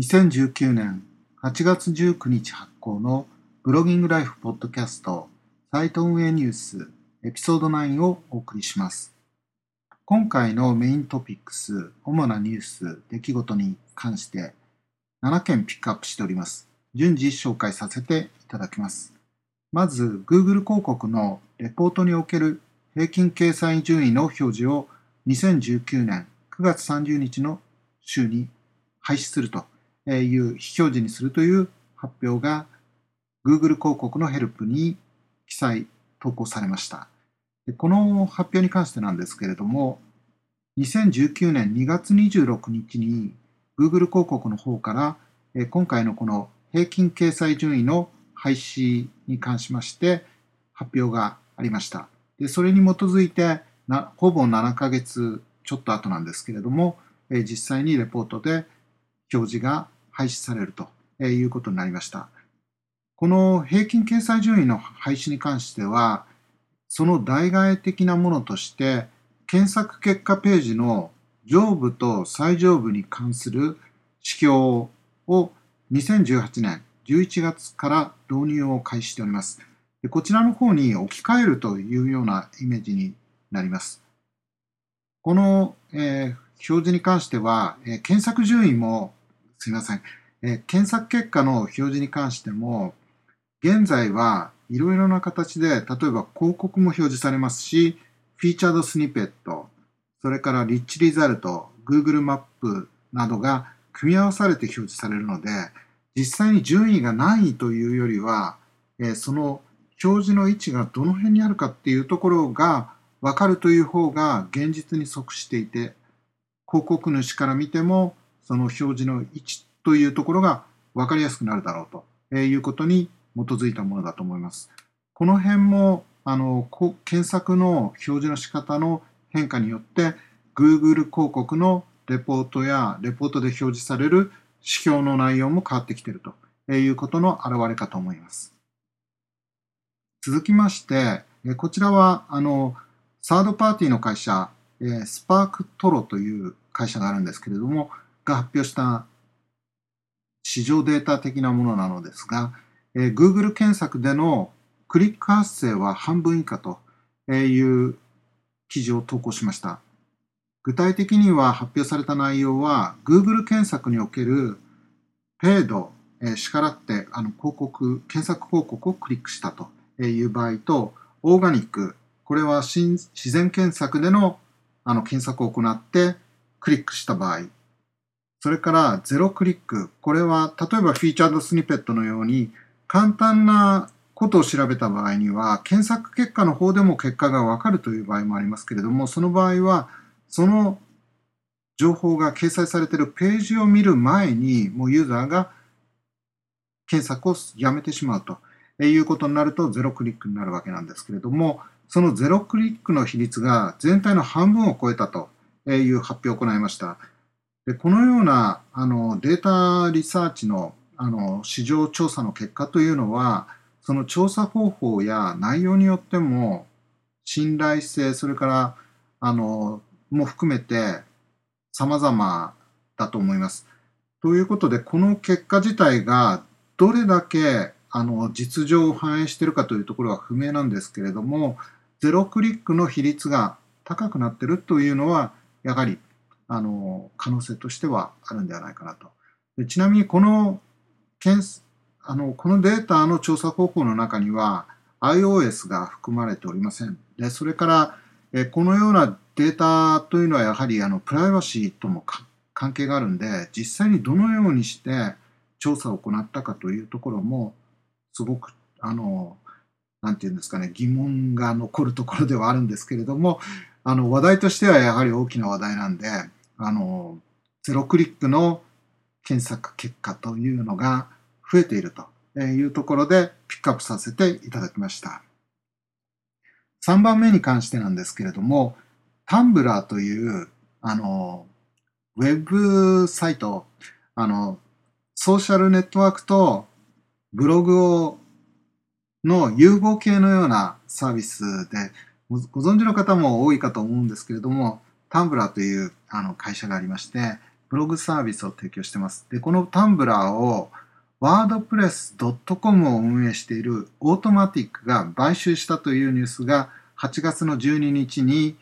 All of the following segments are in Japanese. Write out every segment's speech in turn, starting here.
2019年8月19日発行のブロギングライフポッドキャストサイト運営ニュースエピソード9をお送りします。今回のメイントピックス、主なニュース、出来事に関して7件ピックアップしております。順次紹介させていただきます。まず、Google 広告のレポートにおける平均掲載順位の表示を2019年9月30日の週に廃止するという非表示にするという発表が Google 広告のヘルプに記載、投稿されました。でこの発表に関してなんですけれども、2019年2月26日に Google 広告の方から今回のこの平均掲載順位の廃止に関しまして発表がありました。でそれに基づいてなほぼ7ヶ月ちょっと後なんですけれども、実際にレポートで表示が廃止されるということになりました。この平均掲載順位の廃止に関しては、その代替的なものとして、検索結果ページの上部と最上部に関する指標を2018年11月から導入を開始しております。でこちらの方に置き換えるというようなイメージになります。この、えー、表示に関しては、えー、検索順位もすみません、え、検索結果の表示に関しても、現在はいろいろな形で、例えば広告も表示されますし、フィーチャードスニペット、それからリッチリザルト、Google マップなどが組み合わされて表示されるので、実際に順位が何位というよりは、え、その表示の位置がどの辺にあるかっていうところが分かるという方が現実に即していて、広告主から見てもその表示の位置というところが分かりやすくなるだろうということに基づいたものだと思います。この辺もあの検索の表示の仕方の変化によって Google 広告のレポートやレポートで表示される指標の内容も変わってきているということの表れかと思います。続きまして、こちらはあのサードパーティーの会社、スパークトロという会社があるんですけれども、が発表した市場データ的なものなのですが、えー、Google 検索でのクリック発生は半分以下という記事を投稿しました。具体的には発表された内容は Google 検索におけるペイド、えー、叱らってあの広告、検索広告をクリックしたという場合と、オーガニック、これは自然検索でのあの検索を行ってクリックした場合、それからゼロクリック。これは例えばフィーチャードスニペットのように簡単なことを調べた場合には検索結果の方でも結果がわかるという場合もありますけれどもその場合はその情報が掲載されているページを見る前にもうユーザーが検索をやめてしまうということになるとゼロクリックになるわけなんですけれどもそのゼロクリックの比率が全体の半分を超えたという発表を行いました。でこのようなあのデータリサーチのあの市場調査の結果というのはその調査方法や内容によっても信頼性それからあのも含めて様々だと思います。ということでこの結果自体がどれだけあの実情を反映しているかというところは不明なんですけれどもゼロクリックの比率が高くなっているというのはやはりあの可能性としてはあるんではないかなと。でちなみにこのあのこのデータの調査方法の中には iOS が含まれておりません。でそれからえこのようなデータというのはやはりあのプライバシーとも関係があるんで実際にどのようにして調査を行ったかというところもすごくあのなんていうんですかね疑問が残るところではあるんですけれどもあの話題としてはやはり大きな話題なんであの、ゼロクリックの検索結果というのが増えているというところでピックアップさせていただきました。3番目に関してなんですけれども、タンブラーという、あの、ウェブサイト、あの、ソーシャルネットワークとブログをの融合系のようなサービスで、ご存知の方も多いかと思うんですけれども、タンブラーというあの会社がありまして、ブログサービスを提供してます。で、このタンブラーをワードプレス .com を運営しているオートマティックが買収したというニュースが8月の12日に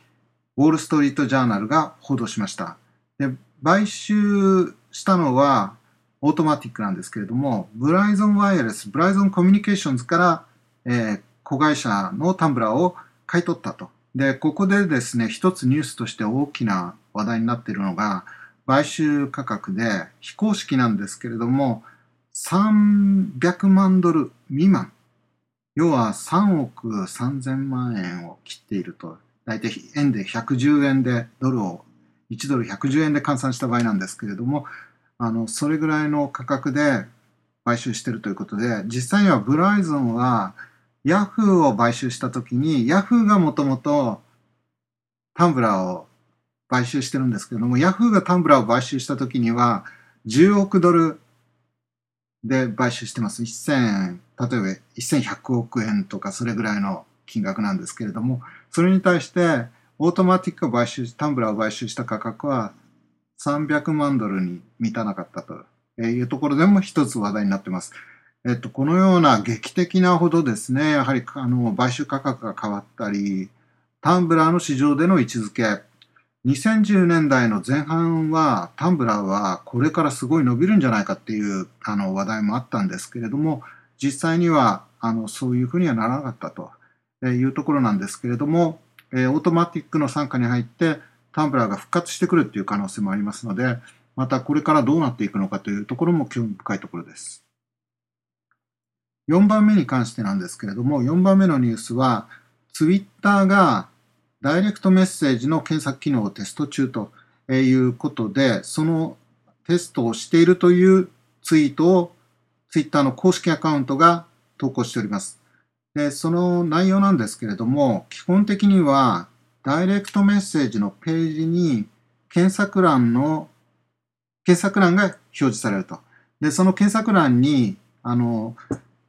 ウォール・ストリート・ジャーナルが報道しました。で買収したのはオートマティックなんですけれども、ブライゾン・ワイヤレス、ブライゾン・コミュニケーションズから、えー、子会社のタンブラーを買い取ったと。で、ここでですね、一つニュースとして大きな話題になっているのが、買収価格で非公式なんですけれども、300万ドル未満。要は3億3000万円を切っていると。大体円で110円でドルを1ドル110円で換算した場合なんですけれども、あの、それぐらいの価格で買収しているということで、実際にはブライゾンはヤフーを買収したときに、ヤフーがもともとタンブラーを買収してるんですけれども、ヤフーがタンブラーを買収したときには、10億ドルで買収してます。1000、例えば1100億円とかそれぐらいの金額なんですけれども、それに対してオートマティックを買収、タンブラーを買収した価格は300万ドルに満たなかったというところでも一つ話題になってます。えっと、このような劇的なほどですね、やはりあの買収価格が変わったり、タンブラーの市場での位置づけ、2010年代の前半はタンブラーはこれからすごい伸びるんじゃないかっていうあの話題もあったんですけれども実際にはあのそういうふうにはならなかったというところなんですけれども、え、オートマティックの傘下に入ってタンブラーが復活してくるっていう可能性もありますのでまたこれからどうなっていくのかというところも興味深いところです。4番目に関してなんですけれども4番目のニュースはツイッターがダイレクトメッセージの検索機能をテスト中ということで、そのテストをしているというツイートをツイッターの公式アカウントが投稿しております。で、その内容なんですけれども、基本的にはダイレクトメッセージのページに検索欄の検索欄が表示されると。で、その検索欄に、あの、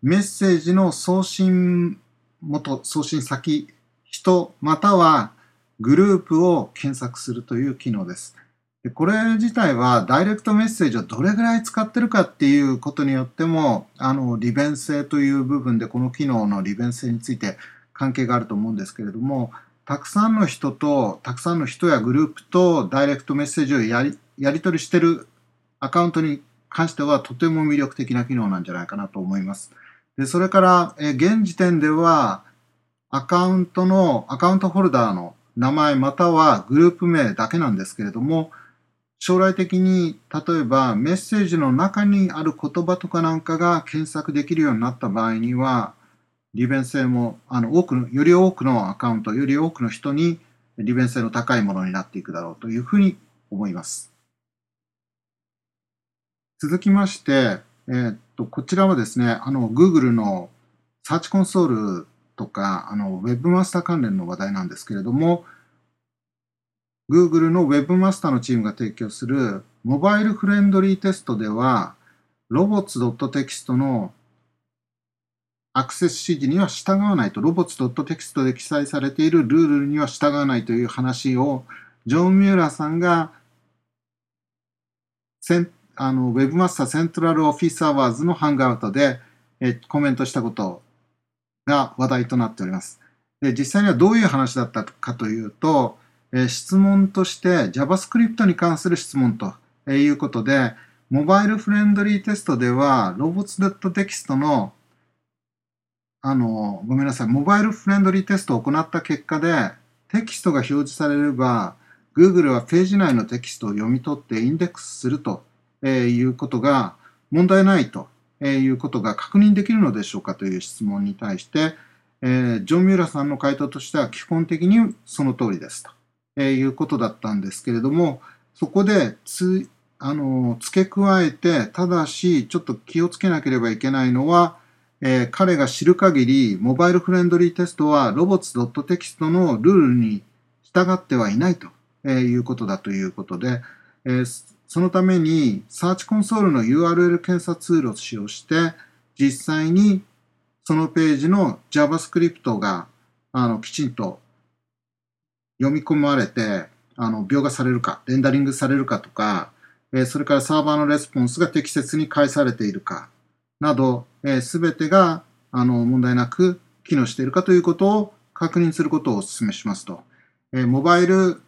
メッセージの送信元、送信先人またはグループを検索するという機能です。でこれ自体はダイレクトメッセージをどれぐらい使ってるかっていうことによってもあの利便性という部分でこの機能の利便性について関係があると思うんですけれどもたくさんの人とたくさんの人やグループとダイレクトメッセージをやりやり取りしてるアカウントに関してはとても魅力的な機能なんじゃないかなと思います。でそれからえ現時点ではアカウントの、アカウントホルダーの名前またはグループ名だけなんですけれども、将来的に例えばメッセージの中にある言葉とかなんかが検索できるようになった場合には、利便性も、あの、多くの、より多くのアカウント、より多くの人に利便性の高いものになっていくだろうというふうに思います。続きまして、えー、と、こちらはですね、あの、Google のサーチコンソールとか、あの、Webmaster 関連の話題なんですけれども、Google の Webmaster のチームが提供するモバイルフレンドリーテストでは、robots.txt のアクセス指示には従わないと、robots.txt で記載されているルールには従わないという話を、ジョン・ミューラーさんが、あの、Webmaster セントラルオフィスアワーズのハングアウトでえコメントしたことが話題となっております。で実際にはどういう話だったかというと、え、質問として JavaScript に関する質問ということで、モバイルフレンドリーテストでは robots.txt のあの、ごめんなさい、モバイルフレンドリーテストを行った結果で、テキストが表示されれば、Google はページ内のテキストを読み取ってインデックスするとえいうことが問題ないとえいうことが確認できるのでしょうかという質問に対して、えー、ジョン・ミューラさんの回答としては基本的にその通りですと、えいうことだったんですけれども、そこでつあの付け加えて、ただしちょっと気をつけなければいけないのは、えー、彼が知る限り、モバイルフレンドリーテストは robots.txt のルールに従ってはいないと、えいうことだということで、えー、そのために、サーチコンソールの URL 検査ツールを使用して、実際にそのページの JavaScript があのきちんと読み込まれて、あの描画されるか、レンダリングされるかとか、えそれからサーバーのレスポンスが適切に返されているかなど、すべてがあの問題なく機能しているかということを確認することをお勧めしますと。えモバイル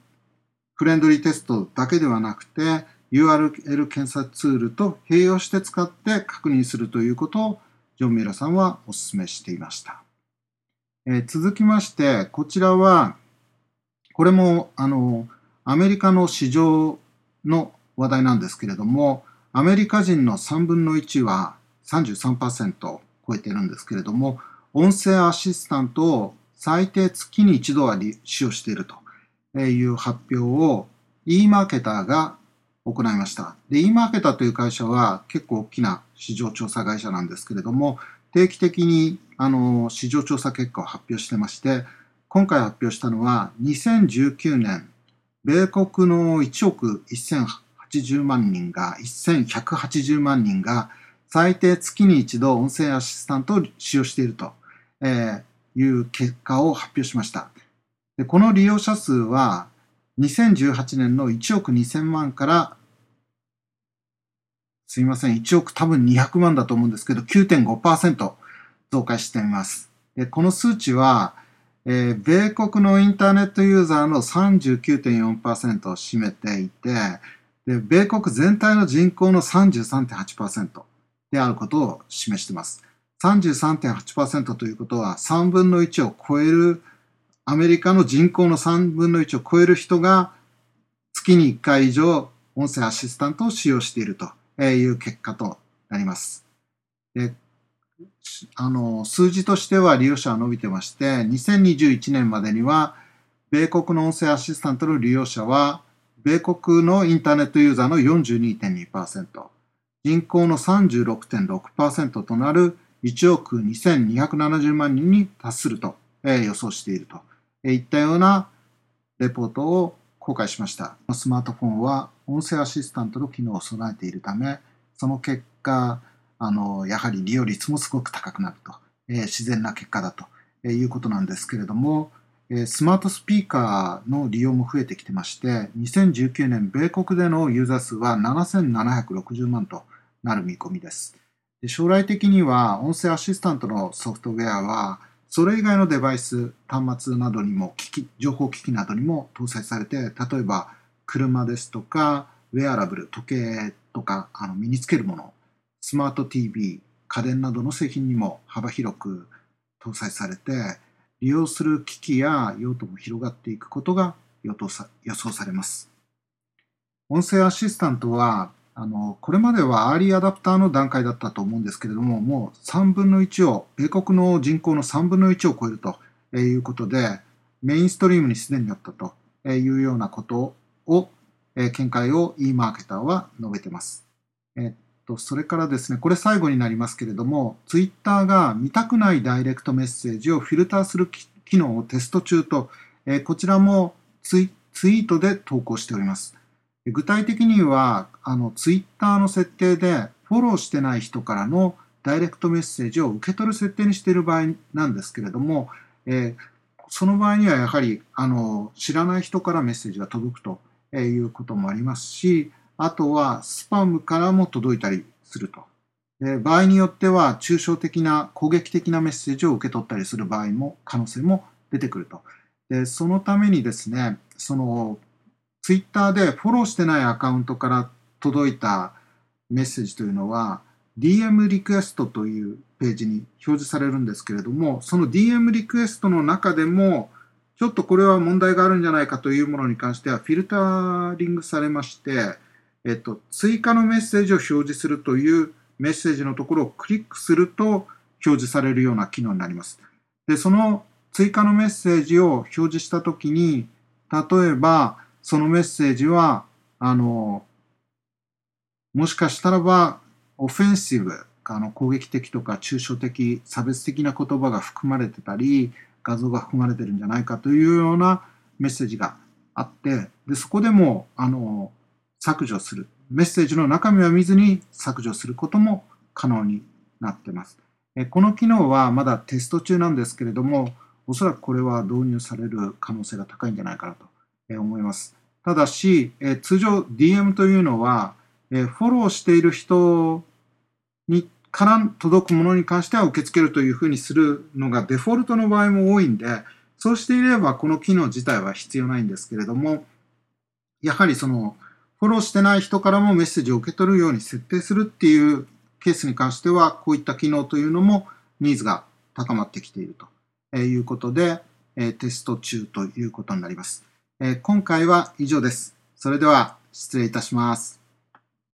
フレンドリーテストだけではなくて、URL 検査ツールと併用して使って確認するということをジョン・ミラさんはお勧めしていました。えー、続きまして、こちらは、これもあのアメリカの市場の話題なんですけれども、アメリカ人の3分の1は33%を超えているんですけれども、音声アシスタントを最低月に一度は使用しているという発表を e マーケターが行いました。で、e マーケターという会社は結構大きな市場調査会社なんですけれども、定期的にあの市場調査結果を発表してまして、今回発表したのは2019年、米国の1億1080万人が、1180万人が最低月に一度音声アシスタントを使用しているとえいう結果を発表しました。でこの利用者数は2018年の1億2000万からすいません、1億多分200万だと思うんですけど、9.5%増加しています。でこの数値は、えー、米国のインターネットユーザーの39.4%を占めていてで、米国全体の人口の33.8%であることを示しています。33.8%ということは3分の1を超えるアメリカの人口の3分の1を超える人が月に1回以上音声アシスタントを使用しているという結果となります。であの数字としては利用者は伸びてまして2021年までには米国の音声アシスタントの利用者は米国のインターネットユーザーの42.2%人口の36.6%となる1億2270万人に達すると、え予想していると、いったようなレポートを公開しました。スマートフォンは音声アシスタントの機能を備えているため、その結果、あのやはり利用率もすごく高くなると、えー、自然な結果だと、えー、いうことなんですけれども、えー、スマートスピーカーの利用も増えてきてまして、2019年、米国でのユーザー数は7760万となる見込みです。で将来的には音声アシスタントのソフトウェアはそれ以外のデバイス、端末などにも機器、情報機器などにも搭載されて、例えば車ですとか、ウェアラブル、時計とかあの身につけるもの、スマート TV、家電などの製品にも幅広く搭載されて、利用する機器や用途も広がっていくことが予想されます。音声アシスタントはあのこれまではアーリーアダプターの段階だったと思うんですけれども、もう3分の1を、米国の人口の3分の1を超えるということで、メインストリームにすでになったというようなことを、見解を e マーケターは述べてます。えっと、それからですね、これ最後になりますけれども、ツイッターが見たくないダイレクトメッセージをフィルターする機能をテスト中と、こちらもツイツイートで投稿しております。具体的には、あの、ツイッターの設定で、フォローしてない人からのダイレクトメッセージを受け取る設定にしている場合なんですけれども、えー、その場合にはやはり、あの、知らない人からメッセージが届くということもありますし、あとはスパムからも届いたりすると。で場合によっては、抽象的な攻撃的なメッセージを受け取ったりする場合も、可能性も出てくると。でそのためにですね、そのツイッターでフォローしてないアカウントから届いたメッセージというのは DM リクエストというページに表示されるんですけれどもその DM リクエストの中でもちょっとこれは問題があるんじゃないかというものに関してはフィルタリングされまして、えっと、追加のメッセージを表示するというメッセージのところをクリックすると表示されるような機能になります。で、その追加のメッセージを表示したときに、例えば、そのメッセージは、あの、もしかしたらば、オフェンシブ、あの攻撃的とか抽象的、差別的な言葉が含まれてたり、画像が含まれてるんじゃないかというようなメッセージがあって、でそこでもあの削除する。メッセージの中身は見ずに削除することも可能になってます。えこの機能はまだテスト中なんですけれども、おそらくこれは導入される可能性が高いんじゃないかなと思います。ただし、え通常 DM というのは、えフォローしている人にから届くものに関しては受け付けるというふうにするのがデフォルトの場合も多いんで、そうしていればこの機能自体は必要ないんですけれども、やはりそのフォローしてない人からもメッセージを受け取るように設定するっていうケースに関しては、こういった機能というのもニーズが高まってきているということで、テスト中ということになります。今回は以上です。それでは失礼いたします。